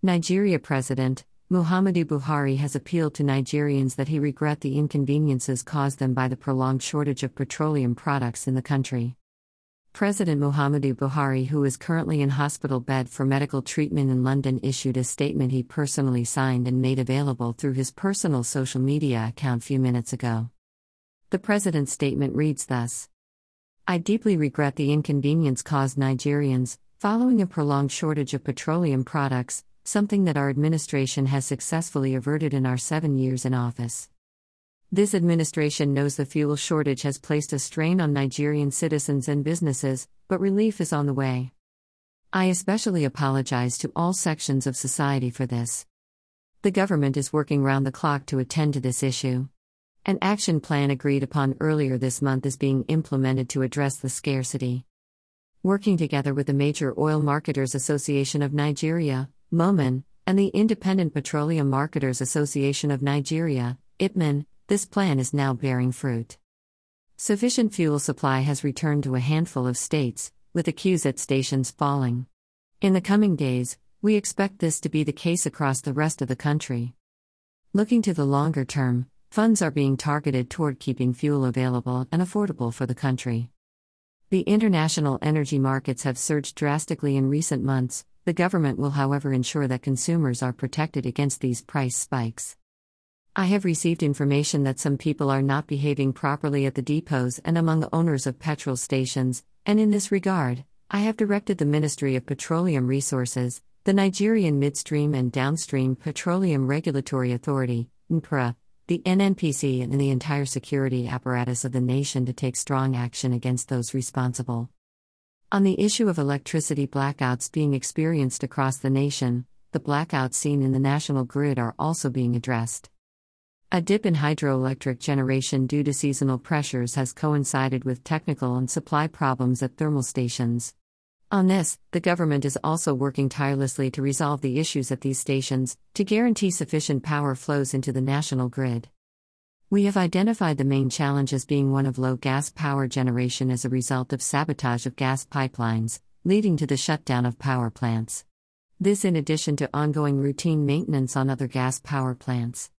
Nigeria President Muhammadu Buhari has appealed to Nigerians that he regret the inconveniences caused them by the prolonged shortage of petroleum products in the country. President Muhammadu Buhari, who is currently in hospital bed for medical treatment in London, issued a statement he personally signed and made available through his personal social media account few minutes ago. The president's statement reads thus I deeply regret the inconvenience caused Nigerians following a prolonged shortage of petroleum products, something that our administration has successfully averted in our seven years in office. This administration knows the fuel shortage has placed a strain on Nigerian citizens and businesses, but relief is on the way. I especially apologize to all sections of society for this. The government is working round the clock to attend to this issue. An action plan agreed upon earlier this month is being implemented to address the scarcity. Working together with the Major Oil Marketers Association of Nigeria, MOMAN, and the Independent Petroleum Marketers Association of Nigeria, IPMAN, this plan is now bearing fruit. Sufficient fuel supply has returned to a handful of states, with the queues at stations falling. In the coming days, we expect this to be the case across the rest of the country. Looking to the longer term, funds are being targeted toward keeping fuel available and affordable for the country. The international energy markets have surged drastically in recent months. The government will, however, ensure that consumers are protected against these price spikes. I have received information that some people are not behaving properly at the depots and among owners of petrol stations, and in this regard, I have directed the Ministry of Petroleum Resources, the Nigerian Midstream and Downstream Petroleum Regulatory Authority, NPRA, the NNPC, and the entire security apparatus of the nation to take strong action against those responsible. On the issue of electricity blackouts being experienced across the nation, the blackouts seen in the national grid are also being addressed. A dip in hydroelectric generation due to seasonal pressures has coincided with technical and supply problems at thermal stations. On this, the government is also working tirelessly to resolve the issues at these stations, to guarantee sufficient power flows into the national grid. We have identified the main challenge as being one of low gas power generation as a result of sabotage of gas pipelines, leading to the shutdown of power plants. This, in addition to ongoing routine maintenance on other gas power plants.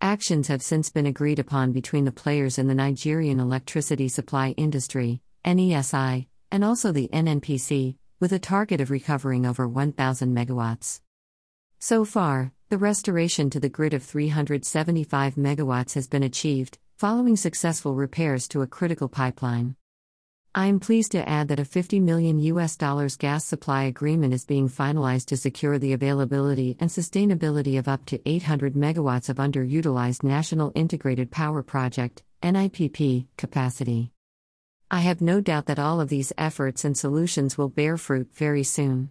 Actions have since been agreed upon between the players in the Nigerian electricity supply industry, NESI, and also the NNPC, with a target of recovering over 1,000 megawatts. So far, the restoration to the grid of 375 megawatts has been achieved, following successful repairs to a critical pipeline. I am pleased to add that a 50 million US dollars gas supply agreement is being finalized to secure the availability and sustainability of up to 800 megawatts of underutilized National Integrated Power Project NIPP capacity. I have no doubt that all of these efforts and solutions will bear fruit very soon.